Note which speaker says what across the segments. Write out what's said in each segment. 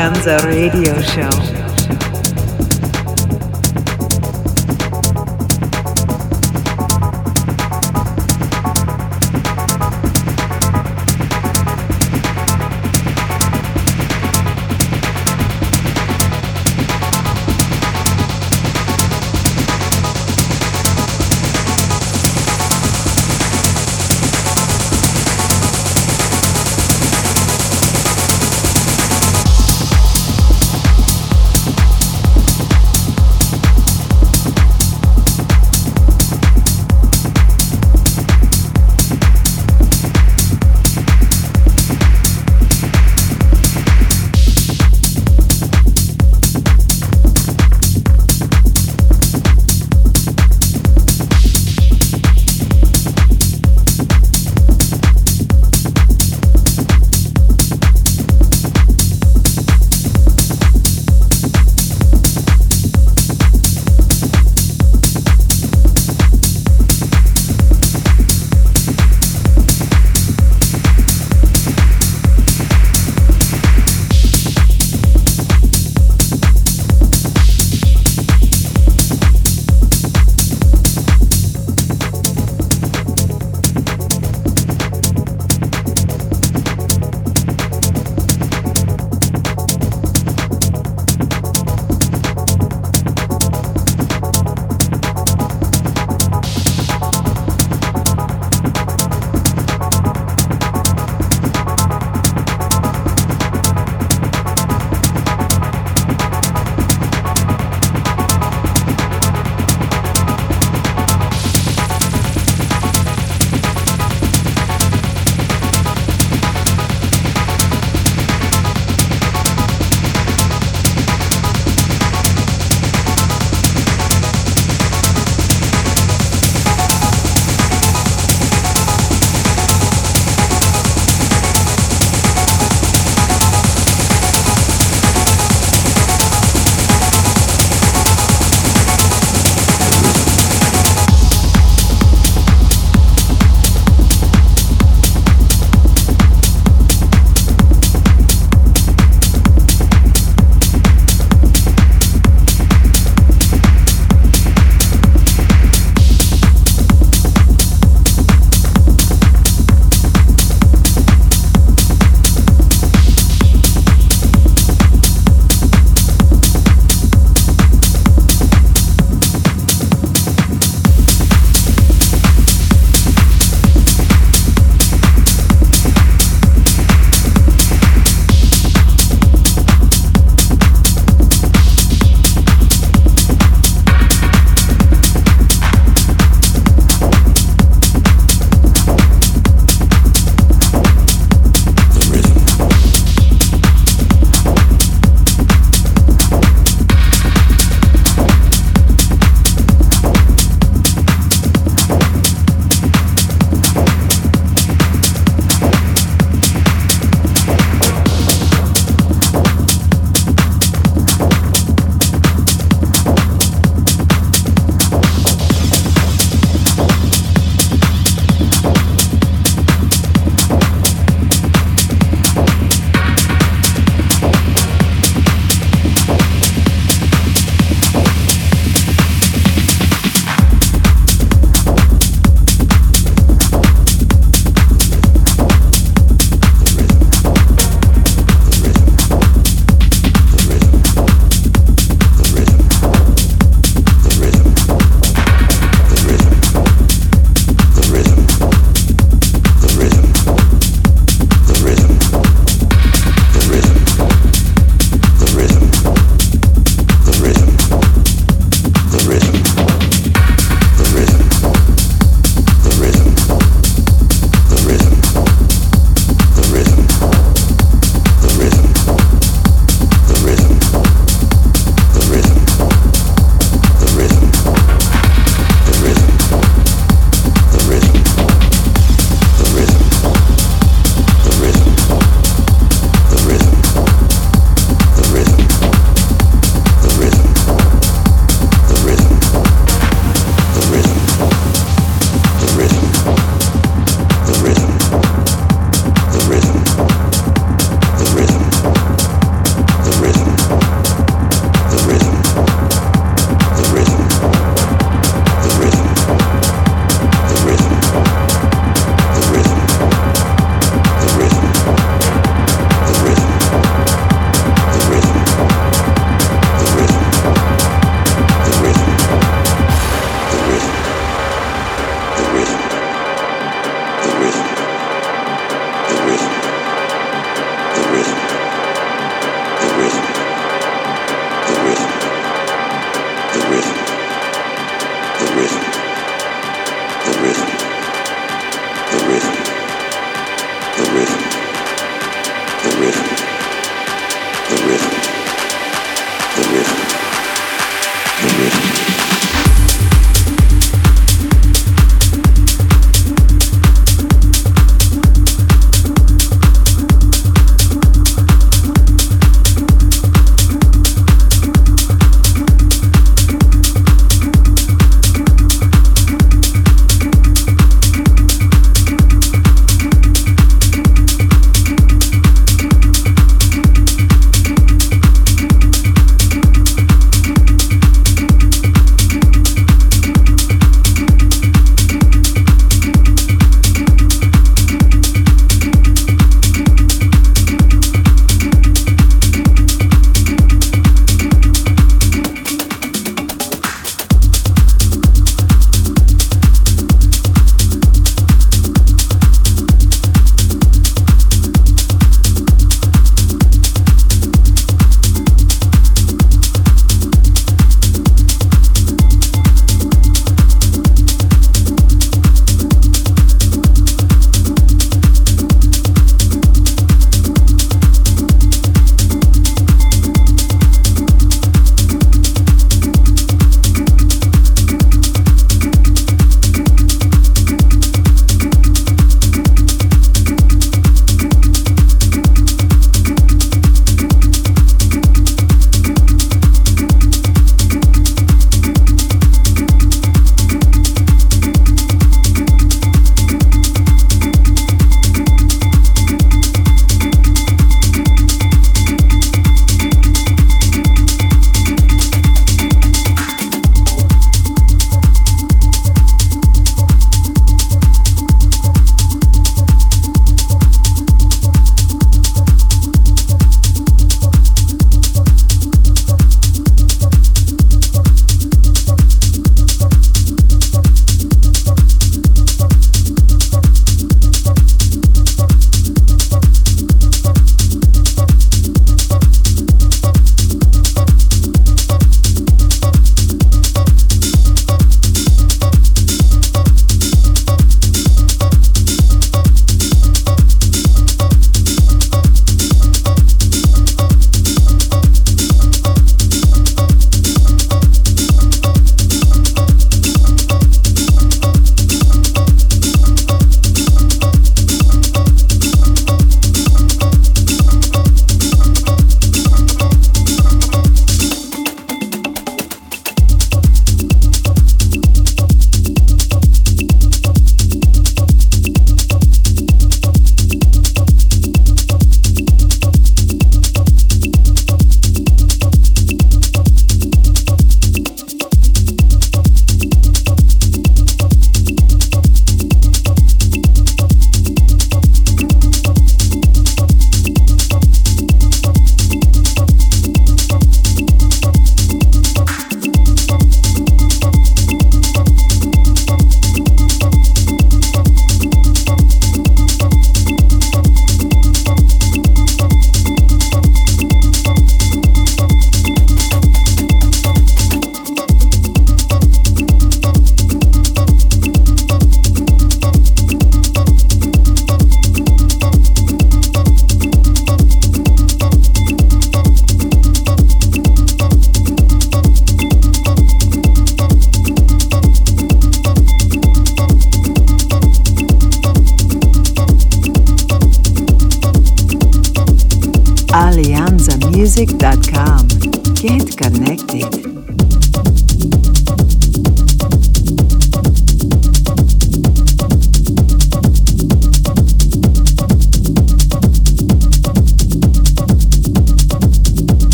Speaker 1: Alianza Radio Show.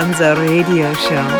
Speaker 1: Danza Radio Show.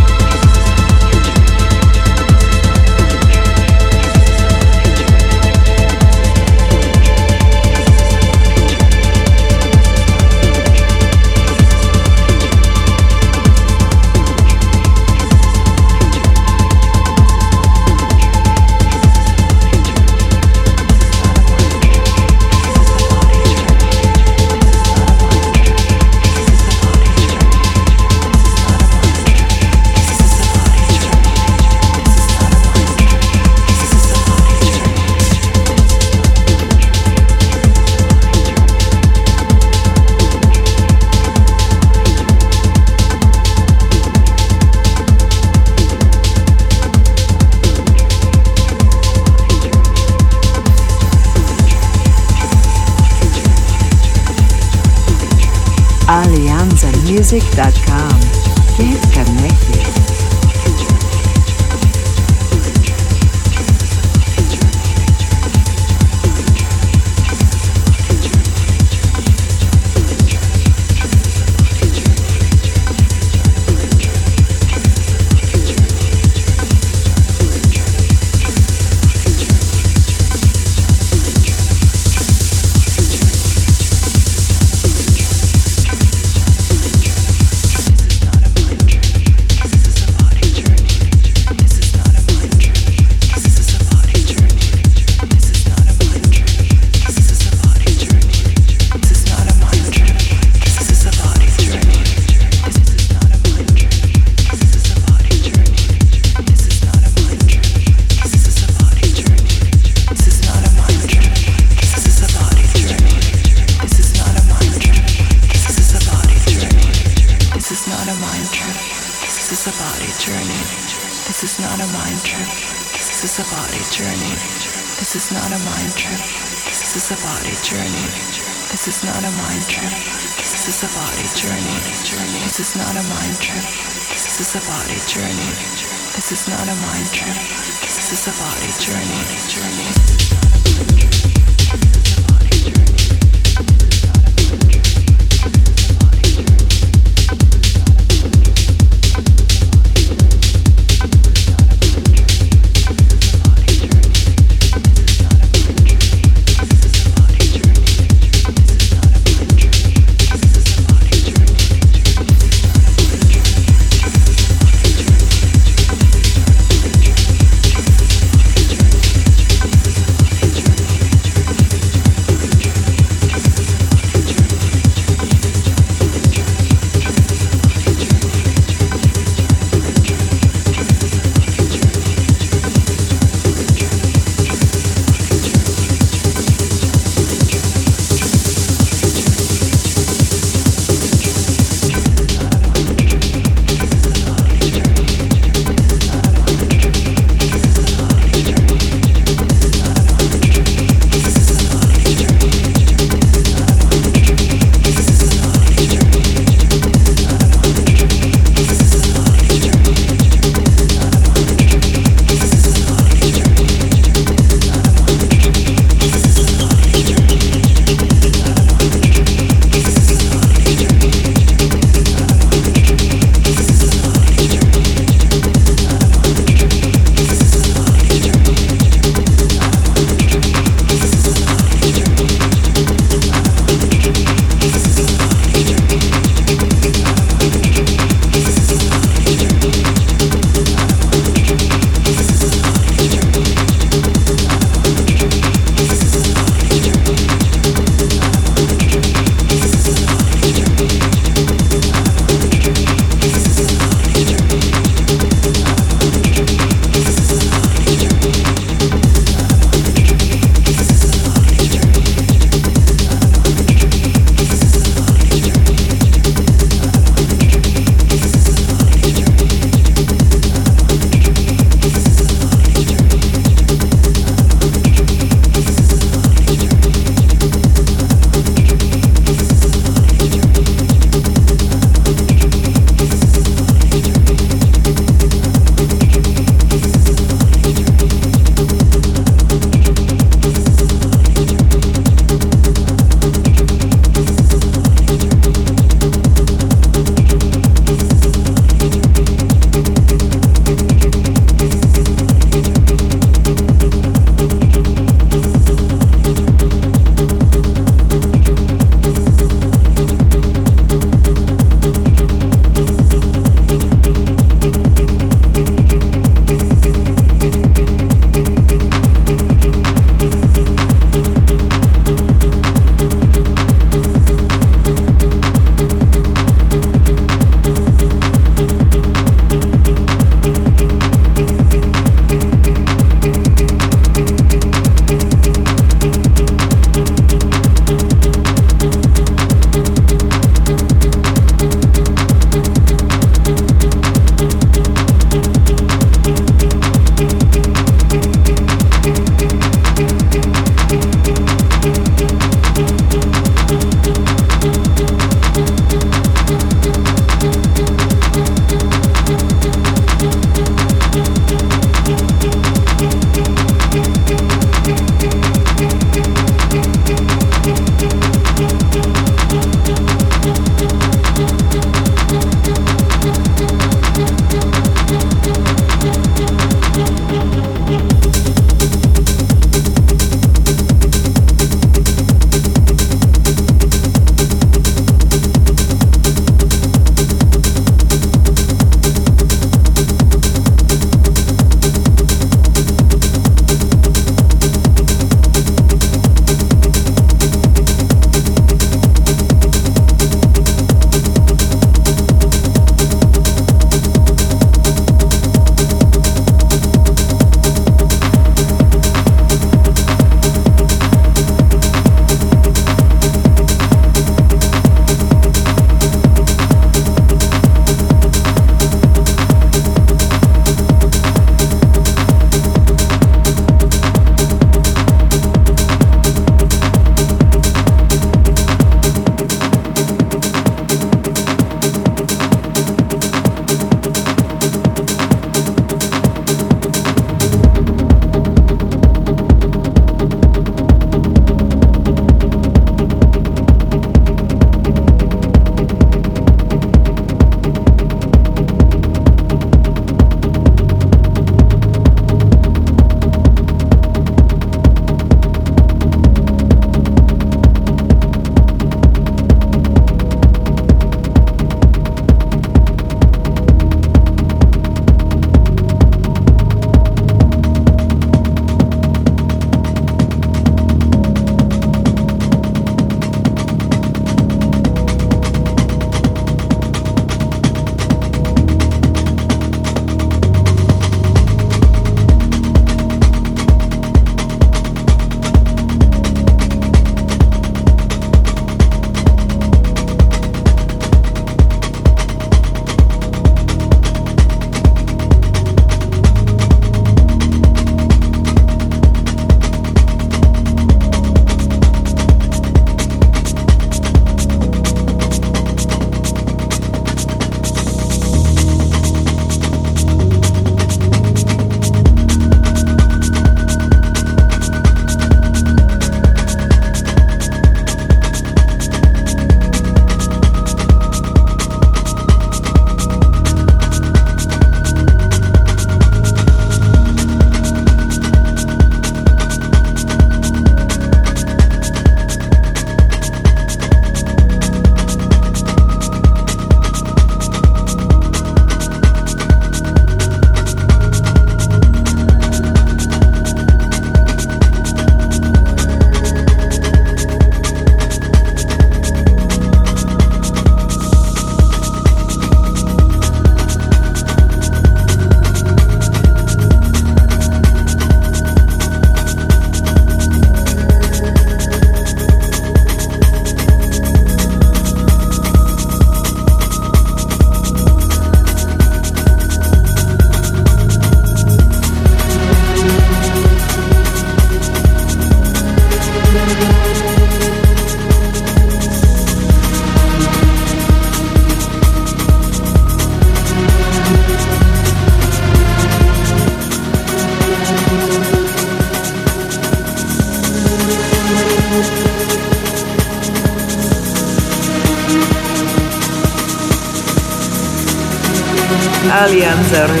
Speaker 2: Lazar.